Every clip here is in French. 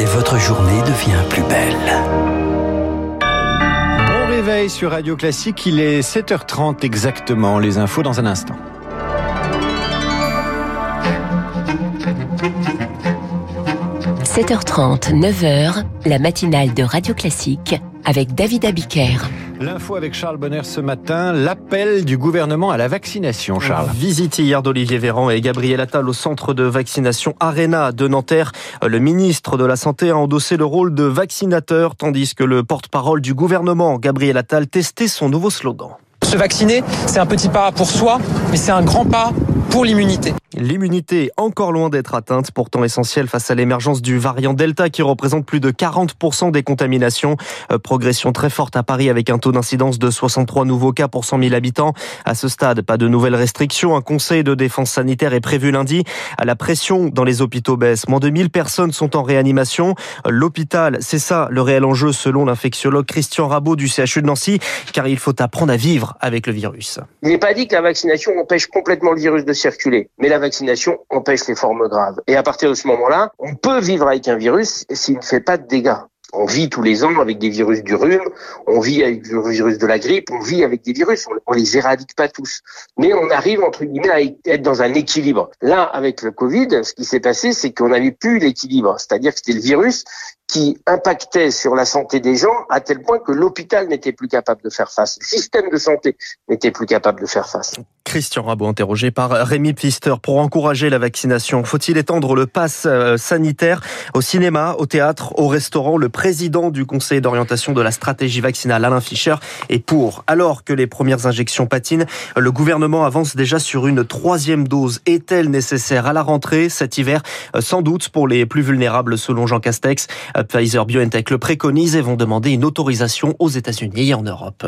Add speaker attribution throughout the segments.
Speaker 1: et votre journée devient plus belle.
Speaker 2: Bon réveil sur Radio Classique, il est 7h30 exactement, les infos dans un instant.
Speaker 3: – 7h30, 9h, la matinale de Radio Classique avec David Abiker.
Speaker 2: L'info avec Charles Bonner ce matin, l'appel du gouvernement à la vaccination, Charles.
Speaker 4: Visite hier d'Olivier Véran et Gabriel Attal au centre de vaccination Arena de Nanterre. Le ministre de la Santé a endossé le rôle de vaccinateur, tandis que le porte-parole du gouvernement, Gabriel Attal, testait son nouveau slogan.
Speaker 5: Se vacciner, c'est un petit pas pour soi, mais c'est un grand pas pour l'immunité.
Speaker 4: L'immunité encore loin d'être atteinte, pourtant essentielle face à l'émergence du variant Delta qui représente plus de 40% des contaminations. Euh, progression très forte à Paris avec un taux d'incidence de 63 nouveaux cas pour 100 000 habitants. À ce stade, pas de nouvelles restrictions. Un conseil de défense sanitaire est prévu lundi. À la pression dans les hôpitaux baisse. Moins de 1000 personnes sont en réanimation. Euh, l'hôpital, c'est ça le réel enjeu selon l'infectiologue Christian Rabot du CHU de Nancy, car il faut apprendre à vivre avec le virus.
Speaker 6: Il n'est pas dit que la vaccination empêche complètement le virus de circuler, mais la vaccination empêche les formes graves. Et à partir de ce moment-là, on peut vivre avec un virus s'il ne fait pas de dégâts. On vit tous les ans avec des virus du rhume, on vit avec le virus de la grippe, on vit avec des virus, on, les éradique pas tous. Mais on arrive, entre guillemets, à être dans un équilibre. Là, avec le Covid, ce qui s'est passé, c'est qu'on n'avait plus l'équilibre. C'est-à-dire que c'était le virus qui impactait sur la santé des gens à tel point que l'hôpital n'était plus capable de faire face, le système de santé n'était plus capable de faire face.
Speaker 4: Christian Rabot interrogé par Rémi Pfister pour encourager la vaccination. Faut-il étendre le pass euh, sanitaire au cinéma, au théâtre, au restaurant? Le président du conseil d'orientation de la stratégie vaccinale, Alain Fischer, est pour. Alors que les premières injections patinent, le gouvernement avance déjà sur une troisième dose. Est-elle nécessaire à la rentrée cet hiver? Euh, Sans doute pour les plus vulnérables selon Jean Castex. Pfizer BioNTech le préconise et vont demander une autorisation aux États-Unis et en Europe.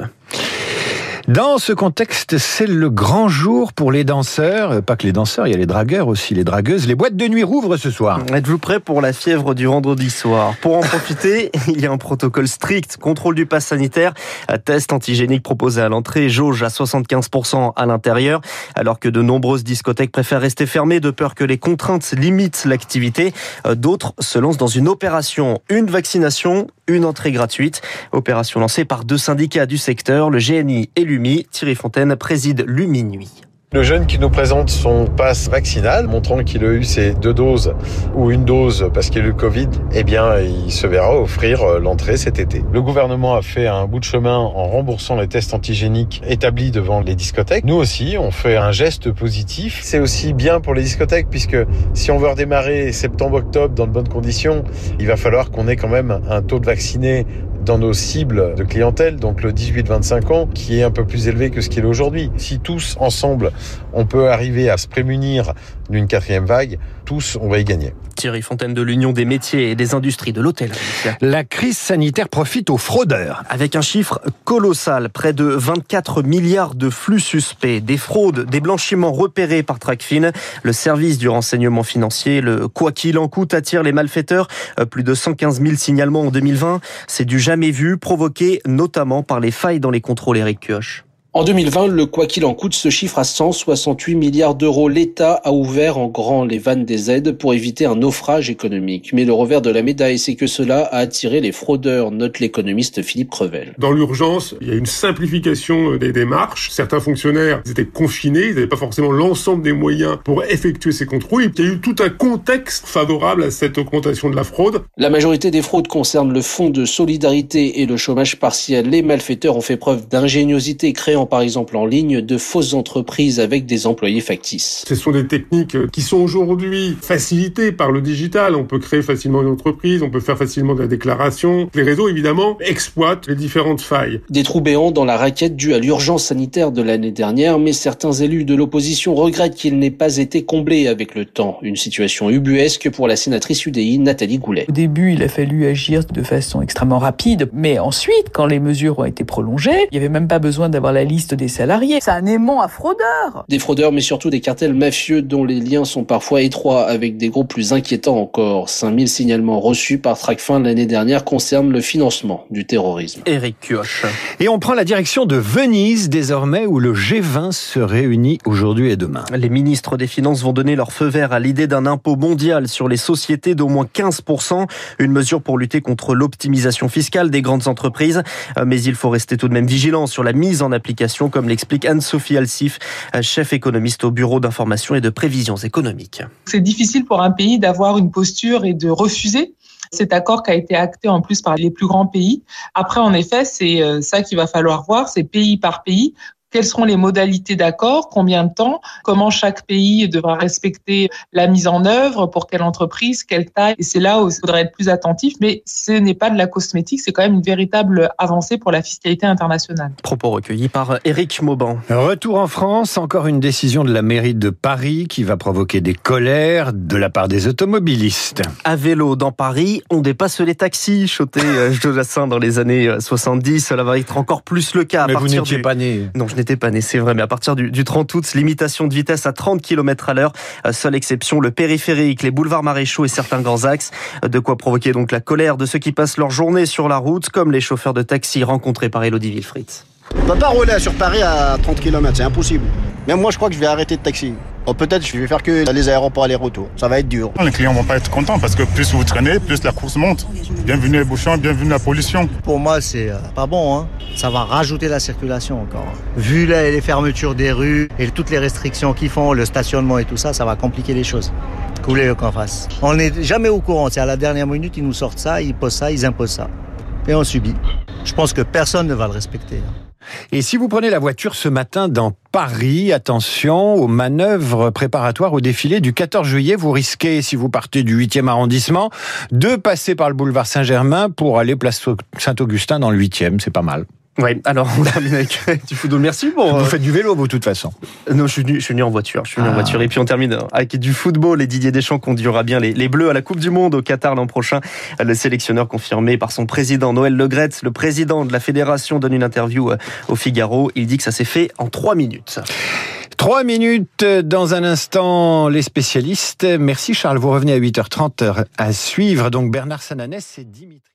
Speaker 2: Dans ce contexte, c'est le grand jour pour les danseurs. Pas que les danseurs, il y a les dragueurs aussi, les dragueuses. Les boîtes de nuit rouvrent ce soir.
Speaker 4: Êtes-vous prêt pour la fièvre du vendredi soir? Pour en profiter, il y a un protocole strict. Contrôle du pass sanitaire, test antigénique proposé à l'entrée, jauge à 75% à l'intérieur. Alors que de nombreuses discothèques préfèrent rester fermées de peur que les contraintes limitent l'activité. D'autres se lancent dans une opération. Une vaccination, une entrée gratuite. Opération lancée par deux syndicats du secteur, le GNI et l'UMI. Thierry Fontaine préside l'UMI Nuit.
Speaker 7: Le jeune qui nous présente son passe vaccinal, montrant qu'il a eu ses deux doses ou une dose parce qu'il a eu le Covid, eh bien, il se verra offrir euh, l'entrée cet été. Le gouvernement a fait un bout de chemin en remboursant les tests antigéniques établis devant les discothèques. Nous aussi, on fait un geste positif. C'est aussi bien pour les discothèques puisque si on veut redémarrer septembre-octobre dans de bonnes conditions, il va falloir qu'on ait quand même un taux de vaccinés dans nos cibles de clientèle, donc le 18-25 ans, qui est un peu plus élevé que ce qu'il est aujourd'hui. Si tous ensemble, on peut arriver à se prémunir d'une quatrième vague, tous, on va y gagner.
Speaker 4: Thierry Fontaine de l'Union des métiers et des industries de l'hôtel.
Speaker 2: La crise sanitaire profite aux fraudeurs.
Speaker 4: Avec un chiffre colossal, près de 24 milliards de flux suspects, des fraudes, des blanchiments repérés par Tracfin, le service du renseignement financier, le quoi qu'il en coûte attire les malfaiteurs. Plus de 115 000 signalements en 2020, c'est du jamais vu, provoqué notamment par les failles dans les contrôles Eric Kioch.
Speaker 8: En 2020, le quoi qu'il en coûte se chiffre à 168 milliards d'euros. L'État a ouvert en grand les vannes des aides pour éviter un naufrage économique. Mais le revers de la médaille, c'est que cela a attiré les fraudeurs, note l'économiste Philippe Crevel.
Speaker 9: Dans l'urgence, il y a une simplification des démarches. Certains fonctionnaires étaient confinés, ils n'avaient pas forcément l'ensemble des moyens pour effectuer ces contrôles. Il y a eu tout un contexte favorable à cette augmentation de la fraude.
Speaker 8: La majorité des fraudes concernent le fonds de solidarité et le chômage partiel. Les malfaiteurs ont fait preuve d'ingéniosité, créant par exemple en ligne de fausses entreprises avec des employés factices.
Speaker 9: Ce sont des techniques qui sont aujourd'hui facilitées par le digital. On peut créer facilement une entreprise, on peut faire facilement de la déclaration. Les réseaux, évidemment, exploitent les différentes failles.
Speaker 8: Des trous béants dans la raquette due à l'urgence sanitaire de l'année dernière, mais certains élus de l'opposition regrettent qu'il n'ait pas été comblé avec le temps. Une situation ubuesque pour la sénatrice UDI Nathalie Goulet.
Speaker 10: Au début, il a fallu agir de façon extrêmement rapide, mais ensuite, quand les mesures ont été prolongées, il n'y avait même pas besoin d'avoir la liste des salariés. C'est un aimant à fraudeurs.
Speaker 8: Des fraudeurs, mais surtout des cartels mafieux dont les liens sont parfois étroits avec des groupes plus inquiétants encore. 5000 signalements reçus par Tracfin l'année dernière concernent le financement du terrorisme.
Speaker 4: Éric Kioch.
Speaker 2: Et on prend la direction de Venise désormais où le G20 se réunit aujourd'hui et demain.
Speaker 4: Les ministres des Finances vont donner leur feu vert à l'idée d'un impôt mondial sur les sociétés d'au moins 15%, une mesure pour lutter contre l'optimisation fiscale des grandes entreprises. Euh, mais il faut rester tout de même vigilant sur la mise en application, comme l'explique Anne-Sophie Alsif, chef économiste au Bureau d'information et de prévisions économiques.
Speaker 11: C'est difficile pour un pays d'avoir une posture et de refuser cet accord qui a été acté en plus par les plus grands pays. Après, en effet, c'est euh, ça qu'il va falloir voir, c'est pays par pays quelles seront les modalités d'accord, combien de temps, comment chaque pays devra respecter la mise en œuvre, pour quelle entreprise, quelle taille. Et c'est là où il faudrait être plus attentif, mais ce n'est pas de la cosmétique, c'est quand même une véritable avancée pour la fiscalité internationale.
Speaker 4: Propos recueillis par Éric Mauban.
Speaker 2: Retour en France, encore une décision de la mairie de Paris qui va provoquer des colères de la part des automobilistes.
Speaker 4: À vélo dans Paris, on dépasse les taxis, choté euh, Jodassin dans les années 70. Cela va être encore plus le cas.
Speaker 2: À Mais vous n'étiez pas né.
Speaker 4: Non, je n'était pas né, c'est vrai, mais à partir du, du 30 août, limitation de vitesse à 30 km à l'heure. Euh, seule exception, le périphérique, les boulevards maréchaux et certains grands axes. Euh, de quoi provoquer donc la colère de ceux qui passent leur journée sur la route, comme les chauffeurs de taxi rencontrés par Elodie Wilfried.
Speaker 12: On peut pas rouler sur Paris à 30 km, c'est impossible. Même moi, je crois que je vais arrêter de taxi. Oh, peut-être je vais faire que les aéroports aller-retour. Ça va être dur.
Speaker 13: Les clients vont pas être contents parce que plus vous traînez, plus la course monte. Bienvenue les bouchons, bienvenue la pollution.
Speaker 14: Pour moi, c'est euh, pas bon. Hein. Ça va rajouter la circulation encore. Vu les fermetures des rues et toutes les restrictions qu'ils font, le stationnement et tout ça, ça va compliquer les choses. Couler qu'en face. On n'est jamais au courant. C'est à la dernière minute, ils nous sortent ça, ils posent ça, ils imposent ça. Et on subit. Je pense que personne ne va le respecter.
Speaker 2: Et si vous prenez la voiture ce matin dans Paris, attention aux manœuvres préparatoires au défilé du 14 juillet. Vous risquez, si vous partez du 8e arrondissement, de passer par le boulevard Saint-Germain pour aller place Saint-Augustin dans le 8e. C'est pas mal.
Speaker 4: Oui, alors on termine avec du football. Merci pour.
Speaker 2: Vous euh, faites du vélo, vous, de toute façon.
Speaker 4: Non, je suis venu, je suis venu en voiture. Je suis venu en ah. voiture. Et puis on termine avec du football. Et Didier Deschamps conduira bien les, les Bleus à la Coupe du Monde au Qatar l'an prochain. Le sélectionneur confirmé par son président Noël Legretz, le président de la fédération, donne une interview euh, au Figaro. Il dit que ça s'est fait en trois minutes.
Speaker 2: Trois minutes dans un instant, les spécialistes. Merci Charles, vous revenez à 8h30 à suivre. Donc Bernard Sananès et Dimitri.